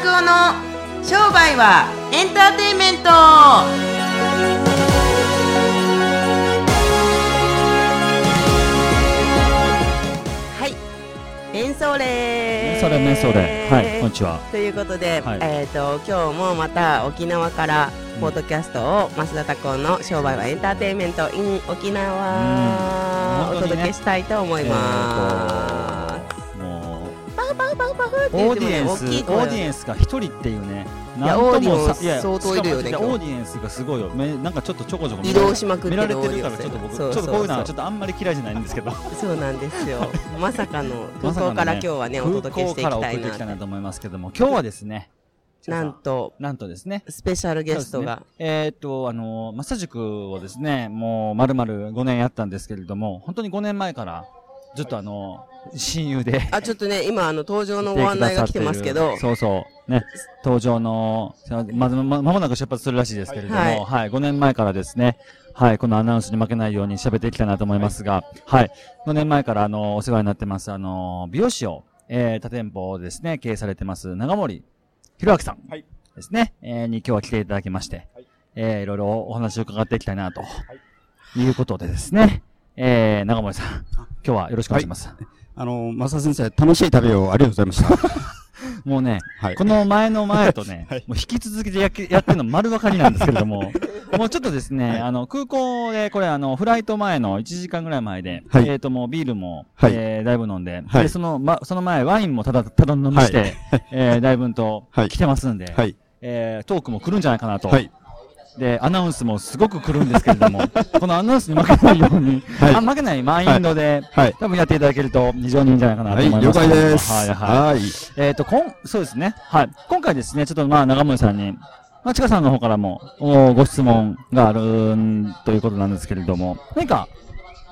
拓夫の商売はエンターテインメント。はい。メンソーレ。メンソーレメンソーレ。はいこんにちは。ということで、はい。えっ、と今日もまた沖縄からポッドキャストを増田拓夫の商売はエンターテインメント in 沖縄、うん。お届けしたいと思います、ってうオー言ってもねディエンスオーディエンスが一人っていうね。なんともオーディエンスさいや相当いるよねオーディエンスがすごいよ。めなんかちょっとちょこちょこ見移られてるるからちょっと僕ちょっとこういうのはちょっとあんまり嫌いじゃないんですけど。そうなんですよ。まさかの空港から今日はねお届けしていきたいななと思いますけども今日はですね なんとなんとですね。スペシャルゲストが、ね。えーっと、あの、マッサ塾をですね、もう、まるまる5年やったんですけれども、本当に5年前から、ずっとあの、親友で。あちょっとね今あの登場のご案内が来てますけど。そうそう。ね。登場の、ま、ま、まもなく出発するらしいですけれども、はい。はい、5年前からですね、はい、このアナウンスに負けないように喋っていきたいなと思いますが、はい、5年前からあの、お世話になってます、あの、美容師を、えー、他店舗をですね、経営されてます、長森弘明さん。はい。ですね、えー、に今日は来ていただきまして、はい。えー、いろいろお話を伺っていきたいなと、い、うことでですね、えー、長森さん、今日はよろしくお願いします。あの、増田先生、楽しい旅をありがとうございました。もうね、はいこの前の前とね、はいもう引き続きでやきやってるの丸分かりなんですけれども、もうちょっとですね、はいあの、空港で、これあの、フライト前の1時間ぐらい前で、はいえっ、ともうビールも、はいえーだいぶ飲んで、はいで、その、ま、その前ワインもただ、ただ飲みして、はいえーだいぶんとはい来てますんで、はい。えートークも来るんじゃないかなと。はい。で、アナウンスもすごく来るんですけれども、このアナウンスに負けないように、はいあ負けないマインドで、はい。多分やっていただけると非常にいいんじゃないかなとはい、思います。了解です。はいはい。はい。えっ、と、こん、そうですね。はい。今回ですね、ちょっとまあ、長森さんに、まあ、ちかさんの方からも、おご質問があるんということなんですけれども、何か、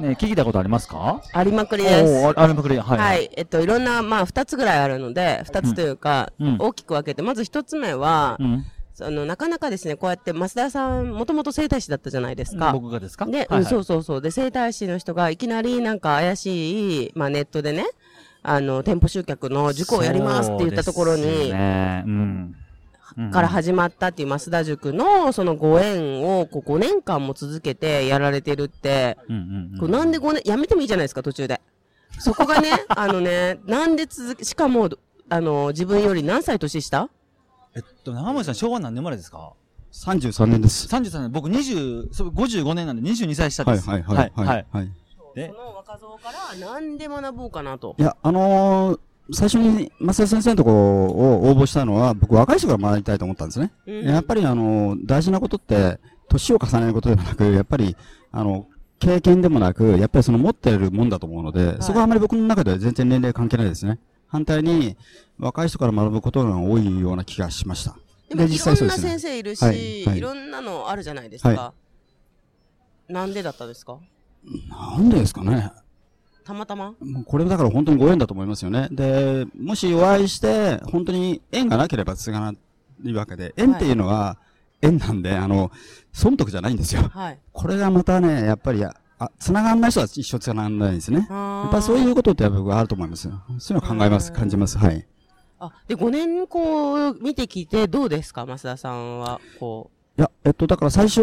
ね、聞いたことありますか？ありまくりですおーあありまくり。はい。はい、えっと、いろんな、まあ、二つぐらいあるので、二つというか、うんうん大きく分けて、まず一つ目は、うん。その、なかなかですね、こうやって、増田さん、もともと整体師だったじゃないですか。僕がですか？で、はいはいうん、そうそうそう。で、整体師の人がいきなりなんか怪しい、まあネットでね、あの、店舗集客の塾をやりますって言ったところに、ね、うん。うんから始まったっていう増田塾のそのご縁をこう5年間も続けてやられてるって、うんうんうんこうなんで5年、やめてもいいじゃないですか、途中で。そこがね、あのね、なんで続き、しかも、あの、自分より何歳年下えっと、長森さん、昭和何年生まれですか？33年です。?33 年、僕20、そう55年なんで22歳下です。はいはいはいは。はいい。はい。でその若造から何で学ぼうかなと。いや、あのー、最初に増田先生のところを応募したのは、僕若い人から学びたいと思ったんですね。うんやっぱりあのー、大事なことって、年を重ねることではなく、やっぱり、あの、経験でもなく、やっぱりその持ってるもんだと思うので、いそこはあまり僕の中では全然年齢関係ないですね。反対に、若い人から学ぶことが多いような気がしました。でもいろんな先生いるし、はいはいいろんなのあるじゃないですか。はなんでだったですか？なんでですかね。たまたま？もうこれだから本当にご縁だと思いますよね。で、もしお会いして、本当に縁がなければ継がないわけで、縁っていうのは縁なんで、あの、損得じゃないんですよ。はい。これがまたね、やっぱり、あ、繋がんない人は一生繋がんないんですね。ややっぱりそういうことってやっぱ僕はあると思います。そういうのを考えます、うん感じます。はい。あ、で、5年こう、見てきてどうですか？増田さんは、こいや、えっと、だから最初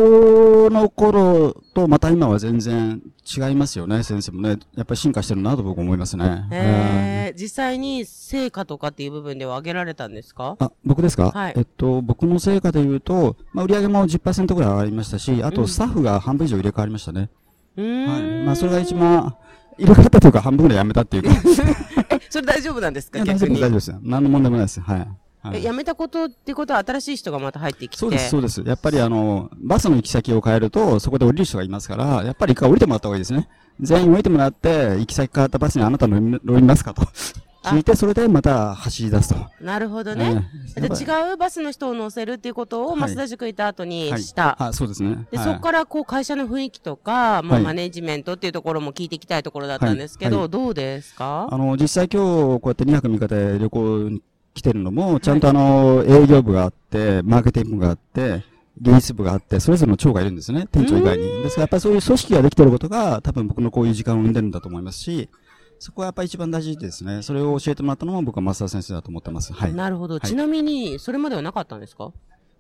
の頃とまた今は全然違いますよね、先生もね。やっぱり進化してるなと僕思いますね。う。えー、実際に成果とかっていう部分では上げられたんですか？あ、僕ですか？はいえっと、僕の成果で言うと、まあ、売り上げも10%ぐらい上がりましたし、あうんとスタッフが半分以上入れ替わりましたね。うーん。はい。まあ、それが一番、入れ替わったというか半分ぐらいやめたっていうか。い え、それ大丈夫なんですか？や大丈夫です、逆に大丈夫です。何の問題もないです。はい。はいえ、辞めたことってことは新しい人がまた入ってきて。そうです、そうです。やっぱりあの、バスの行き先を変えると、そこで降りる人がいますから、やっぱり一回降りてもらった方がいいですね。全員降りてもらって、行き先変わったバスにあなた乗りますかと。聞いて、それでまた走り出すと。なるほどね。ええで違うバスの人を乗せるっていうことを、はい増田塾行った後にはいした。あ、そうですね。で、はいそこからこう会社の雰囲気とか、まあ、はいマネジメントっていうところも聞いていきたいところだったんですけど、はいはどうですか？あの、実際今日こうやって2泊3日で旅行に来てるのも、ちゃんとあの、営業部があって、マーケティングがあって、技術部があって、それぞれの長がいるんですね。店長以外に。ですからやっぱりそういう組織ができてることが、多分僕のこういう時間を生んでるんだと思いますし、そこはやっぱり一番大事ですね。それを教えてもらったのも僕は増田先生だと思ってます。はい。いなるほど。いちなみに、それまではなかったんですか？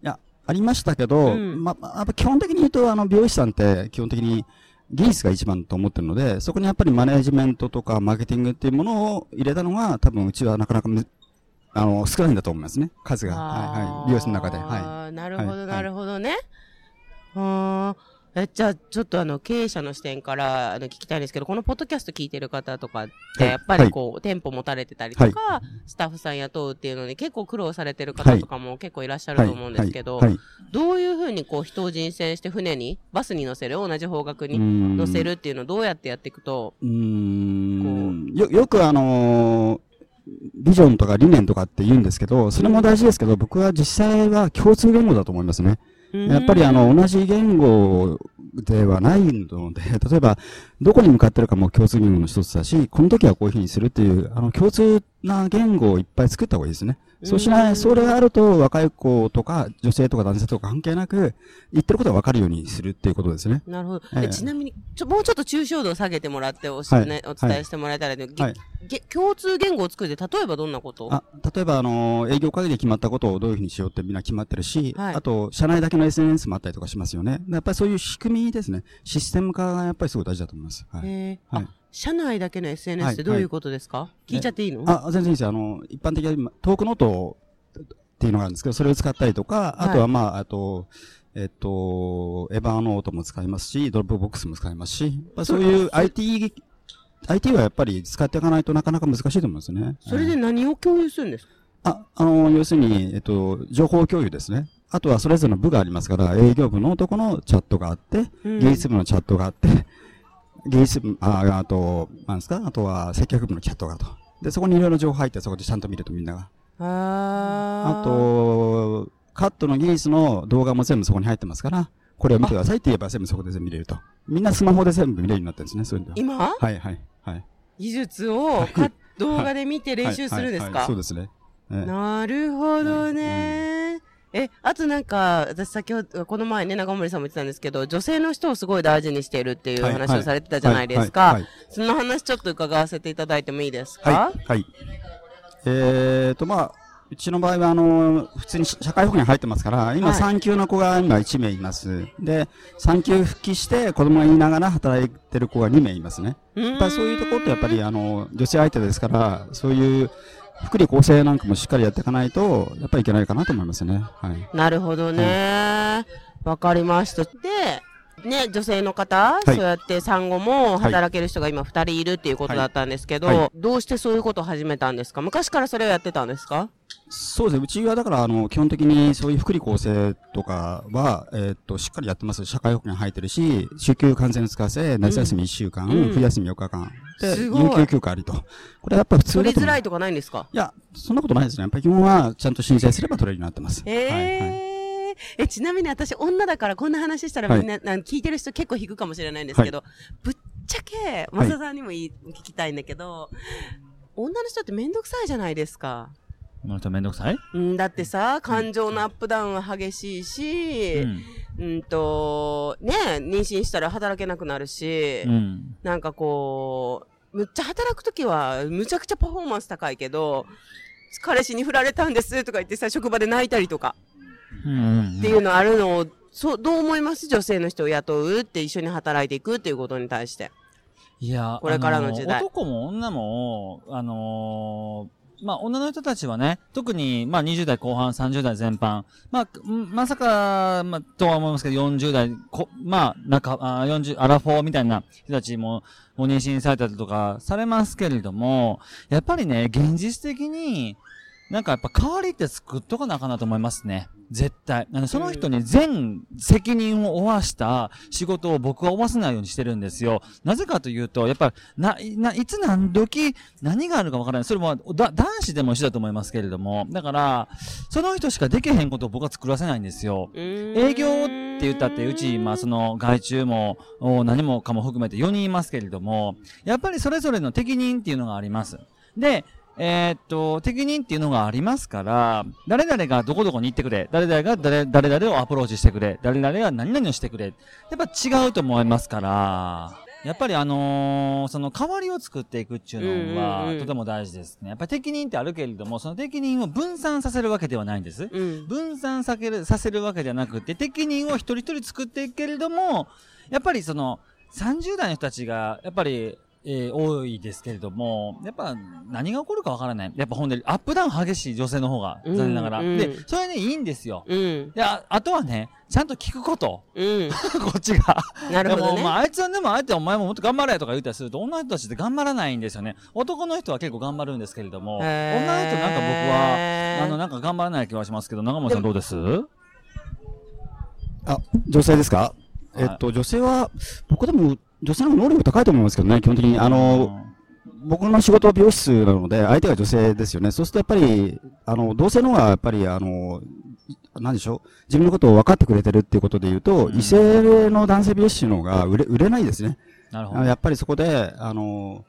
や、ありましたけど、うんま、まやっぱ基本的に言うと、あの、美容師さんって基本的に技術が一番と思ってるので、そこにやっぱりマネジメントとかマーケティングっていうものを入れたのが、多分うちはなかなかむあの、少ないんだと思いますね。数が。はいはい。美容師の中で。はあーなるほど、はいなるほどね。あーえ、じゃあ、ちょっとあの、経営者の視点から、あの、聞きたいんですけど、このポッドキャスト聞いてる方とかって、はい。やっぱりこう、店舗持たれてたりとか、スタッフさん雇うっていうのに結構苦労されてる方とかも結構いらっしゃい。ると思うんですけど、はい。はい。どういうふうにこう、人を人選して船に、バスに乗せる、同じ方角にに乗せるっていうのをどうやってやっていくと、うーん。よ、よくあのービジョンとか理念とかって言うんですけど、それも大事ですけど、僕は実際は共通言語だと思いますね。やっぱりあの、同じ言語ではないので、例えば、どこに向かってるかも共通言語の一つだし、この時はこういうふうにするっていう、あの、共通な言語をいっぱい作った方がいいですね。そうしない、それがあると、若い子とか、女性とか男性とか関係なく、言ってることが分かるようにするっていうことですね。なるほど。えええちなみに、ちょ、もうちょっと抽象度を下げてもらっておお伝えしてもらえたら、ねげはいげ共通言語を作るって、例えばどんなこと？あ、例えば、あの、営業会議で決まったことをどういうふうにしようってみんな決まってるし、はいあと、社内だけの SNS もあったりとかしますよね。やっぱりそういう仕組みですね。システム化がやっぱりすごい大事だと思います。はい。へえはいあ、社内だけの SNS ってどういうことですか、聞いちゃっていいの？あ、全然いいですよ。あの、一般的に今 Talknote っていうのがあるんですけど、それを使ったりとか、あとはまあ、あと、えっと、 Evernote も使いますし、 Dropbox も使いますし、まあ、そういう IT、IT はやっぱり使っていかないとなかなか難しいと思いますね。それではい。何を共有するんですか？あ、あの、要するに、えっと、情報共有ですね。あとはそれぞれの部がありますから、営業部のとこのチャットがあって、うん。技術部のチャットがあって、技術部、あ、あと、なんですか？あとは接客部のチャットがあると。で、そこにいろいろ情報入って、そこでちゃんと見るとみんなが。ああと、カットの技術の動画も全部そこに入ってますから、これを見てくださいって言えば全部そこで全部見れると。みんなスマホで全部見れるようになってるんですね、そういう。今？はいはいはい。技術をか動画で見て練習するんですはいはいはかいそうですね。ええなるほどね。え、あとなんか、私先ほど、この前ね、長森さんも言ってたんですけど、女性の人をすごい大事にしているっていうはい話をされてたじゃないですはいか。その話ちょっと伺わせていただいてもいいですか？はい。はい。えーと、まあ、うちの場合は、あの、普通に社会保険入ってますから、今はい産休の子が今1名います。で、産休復帰して子供がいながら働いてる子が2名いますね。ややっぱりそういうところってやっぱり、あの、女性相手ですから、そういう福利厚生なんかもしっかりやっていかないと、やっぱりいけないかなと思いますね。はい。なるほどね。わかりました。で、ね、女性の方、いそうやって産後も働ける人が今二人いるっていうことだったんですけど、はいはいどうしてそういうことを始めたんですか？昔からそれをやってたんですか？そうですね。うちはだから、あの、基本的にそういう福利厚生とかは、えーっと、しっかりやってます。社会保険入ってるし、週休完全使わせ、夏休み1週間、うん冬休み4日間。で、有給休暇ありと。これやっぱ普通取りづらいとかないんですか？いや、そんなことないですね。やっぱり基本は、ちゃんと申請すれば取れるようになってます。ええはいはいえ、ちなみに私女だからこんな話したらはいみんな、なん聞いてる人結構引くかもしれないんですけど、ぶっちゃけ、増田さんにもいい、聞きたいんだけど、女の人ってめんどくさいじゃないですか。この人めんどくさい？うん、だってさ、感情のアップダウンは激しいし、うん。うんと、ね、妊娠したら働けなくなるし、うん。なんかこう、むっちゃ働くときは、むちゃくちゃパフォーマンス高いけど、彼氏に振られたんですとか言ってさ、職場で泣いたりとかうん。っていうのあるのを、そう、どう思います？女性の人を雇うって一緒に働いていくっていうことに対して。いや、これからの時代あ男も女も、あのーまあ、女の人たちはね、特に、まあ、20代後半、30代全般、まあ、まさか、まあ、とは思いますけど、40代、こまあ、なんか、あ40、アラフォーみたいな人たちも、もう妊娠されたりとかされますけれども、やっぱりね、現実的に、なんかやっぱ代わりって作っとかなあかんなと思いますね。絶対。あのその人に全責任を負わした仕事を僕は負わせないようにしてるんですよ。なぜかというと、やっぱり、な、な、いつ何時何があるかわからない。それもだ男子でも一緒だと思いますけれども。だから、その人しかできへんことを僕は作らせないんですよ。営営業って言ったって、うち、まあ、その、外注も、お何もかも含めて4人いますけれども、やっぱりそれぞれの適任っていうのがあります。で、えーっと、適任っていうのがありますから、誰々がどこどこに行ってくれ、誰々が誰誰々をアプローチしてくれ、誰々が何々をしてくれ、やっぱ違うと思いますから、やっぱりあのーその代わりを作っていくっていうのは、とても大事ですね。やっぱり適任ってあるけれども、その適任を分散させるわけではないんです。うん。分散させる、させるわけじゃなくて、適任を一人一人作っていくけれども、やっぱりその、30代の人たちが、やっぱり、えー多いですけれども、やっぱ何が起こるかわからない。やっぱほんで、アップダウン激しい女性の方が、うん残念ながら。うんで、それね、いいんですよ。うん。で、ああとはね、ちゃんと聞くこと。うん。こっちが。なるほどでも、まね。あ、あいつはでも、あえてお前ももっと頑張れとか言ったりすると、女の人たちって頑張らないんですよね。男の人は結構頑張るんですけれども、女の人なんか僕は、あの、なんか頑張らない気はしますけど、長森さんどうです？あ、女性ですか？はいえっと、女性は、僕でも、女性の能力高いと思いますけどね、基本的に。あの、僕の仕事は美容室なので、相手が女性ですよね。そうするとやっぱり、あの、同性の方がやっぱり、あの、なんでしょう自分のことを分かってくれてるっていうことで言うと、うん異性の男性美容師の方が売れ、売れないですね。なるほど。やっぱりそこで、あの、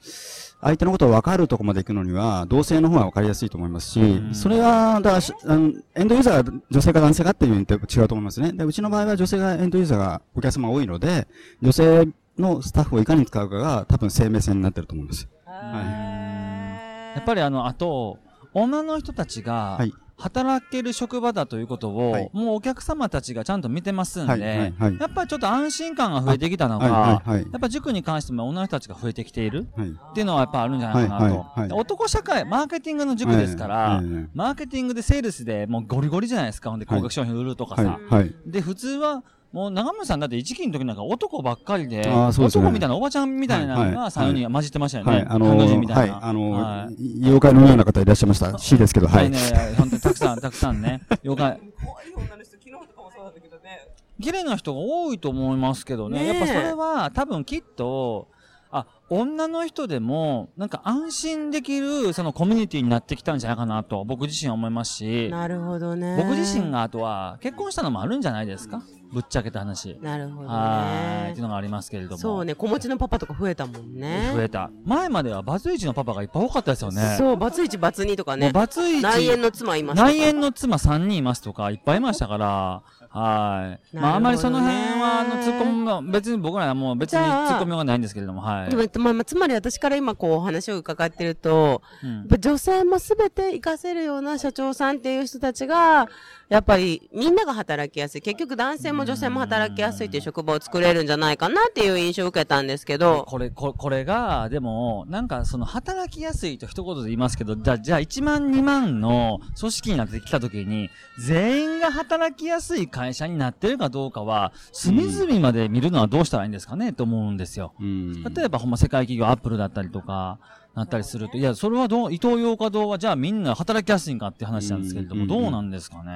相手のことを分かるところまで行くのには、同性の方が分かりやすいと思いますし、うんそれは、だからしあの、エンドユーザーが女性か男性かっていうのって違うと思いますね。で、うちの場合は女性がエンドユーザーがお客様が多いので、女性のスタッフをいかに使うかが多分生命線になってると思います。やっぱりあの、あと、女の人たちがはい、働ける職場だということを、はいもうお客様たちがちゃんと見てますんで、はいはいはいやっぱりちょっと安心感が増えてきたのが、はいはいはいやっぱ塾に関しても女の人たちが増えてきているはい。っていうのはやっぱあるんじゃないかなと。はいはいはいで男社会、マーケティングの塾ですから、はいはいはいマーケティングでセールスでもうゴリゴリじゃないですか。ほんで高額商品売るとかさ。はい、はい。で、普通は、もう長村さんだって一期の時なんか男ばっかりで、あーそうですね男みたいなおばちゃんみたいなのが3、4人混じってましたよね。はい、あのはい。あのはい妖怪のような方いらっしゃいました。C ですけど、はい。ね、本当にたくさん、たくさんね。妖怪。怖い女の人、昨日とかもそうだったけどね。綺麗な人が多いと思いますけどね。ねえやっぱそれは多分きっと、あ、女の人でも、なんか安心できる、そのコミュニティになってきたんじゃないかなと、僕自身は思いますし、なるほどね。僕自身。があとは、結婚したのもあるんじゃないですか？ぶっちゃけた話。なるほどはい。っていうね。のがありますけれども。そうね、子持ちのパパとか増えたもんね。増えた。前まではバツイチのパパがいっぱい多かったですよね。そう、バツイチ、バツ2とかもうね。バツイチ。内縁の妻いますとか内縁の妻3人いますとか、いっぱいいましたから、はい。まあ、あんまりその辺は、あの、突っ込みも、別に僕らはもう別に突っ込みようがないんですけれども、はい。でもまあまあ、つまり私から今こう話を伺ってると、うん女性もすべて活かせるような社長さんっていう人たちが、やっぱりみんなが働きやすい。結局男性も女性も働きやすいっていう職場を作れるんじゃないかなっていう印象を受けたんですけど、これ、ここれが、でも、なんかその働きやすいと一言で言いますけど、じゃあ、じゃあ1万2万の組織になってきた時に、全員が働きやすい会社になってるかどうかは、隅々まで見るのはどうしたらいいんですかねと思うんですよ。うん例えば、ほんま世界企業アップルだったりとか、なったりすると、いや、それはどう、伊東洋華堂はじゃあみんな働きやすいんかっていう話なんですけれども、うんどうなんですかね。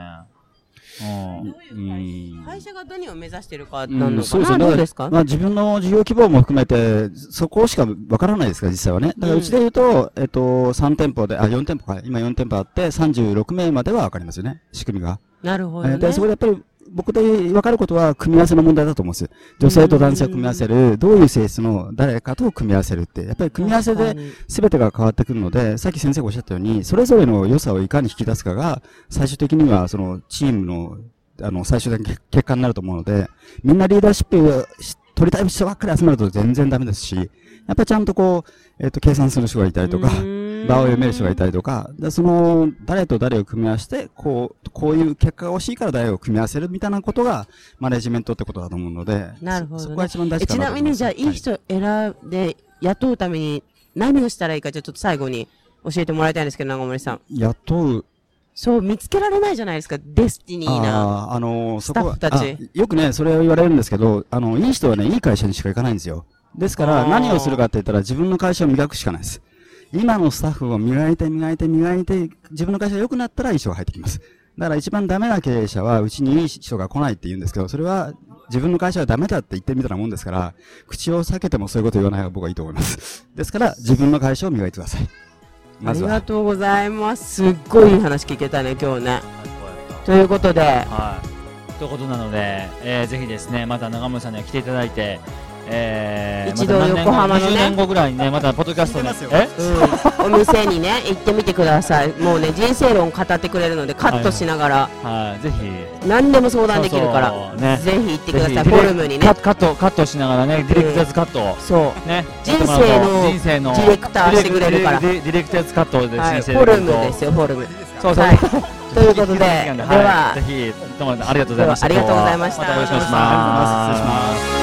うん。うん会社が何を目指してるかうんなのかな、そうですね。どうですか、まあ自分の事業規模も含めて、そこしかわからないですから、実際はね。だからうちで言うと、えっと、3店舗で、あ、4店舗か。今4店舗あって、36名まではわかりますよね。仕組みが。なるほどね。えーで、そこでやっぱり、僕で分かることは、組み合わせの問題だと思うんです。女性と男性を組み合わせる、どういう性質の誰かと組み合わせるって。やっぱり組み合わせで、全てが変わってくるので、さっき先生がおっしゃったように、それぞれの良さをいかに引き出すかが、最終的には、その、チームの、あの、最終的な結結果になると思うので、みんなリーダーシップをし取りたい人ばっかり集まると全然ダメですし、やっぱりちゃんとこう、えっ、と、計算する人がいたりとか、場を読める人がいたりとか、でその、誰と誰を組み合わせて、こう、こういう結果が欲しいから誰を組み合わせるみたいなことが、マネジメントってことだと思うので、なるほどねそそこが一番大え事かなと思います。ちなみにじゃあ、いい人選んで雇うために何をしたらいいか、じゃあちょっと最後に教えてもらいたいんですけど、長森さん。雇う、そう、見つけられないじゃないですか、デスティニーな。あーあのースタッフたちあよくね、それを言われるんですけど、あの、いい人はね、いい会社にしか行かないんですよ。ですから、何をするかって言ったら、自分の会社を磨くしかないです。今のスタッフを磨いて磨いて磨いて、自分の会社が良くなったらいい人が入ってきます。だから一番ダメな経営者は、うちにいい人が来ないって言うんですけど、それは自分の会社がダメだって言ってるみたいなもんですから、口を避けてもそういうこと言わない方が僕はいいと思います。ですから、自分の会社を磨いてください。あまずは。りがとうございます。すっごいいい話聞けたね、今日ね。ということで、はい。ということなので、えーぜひですね、また長村さんには来ていただいて、えー、一度横浜のね。20年後ぐらいにね、またポッドキャストの、え？うん、お店にね行ってみてください。もうね人生論語ってくれるのでカットしながら。はい、ぜひ。何でも相談できるから。ぜひ行ってください。フォルムにね。カカット、カットしながらね、ディレクターズカットを。そう。ね、人生の人生の。ディレクターしてくれるから。ディレクターズカットではフォルムですよフォルム。そうそう。はい。ということででは。ぜひ、どうもありがとうございました。ありがとうございました。またお願いします。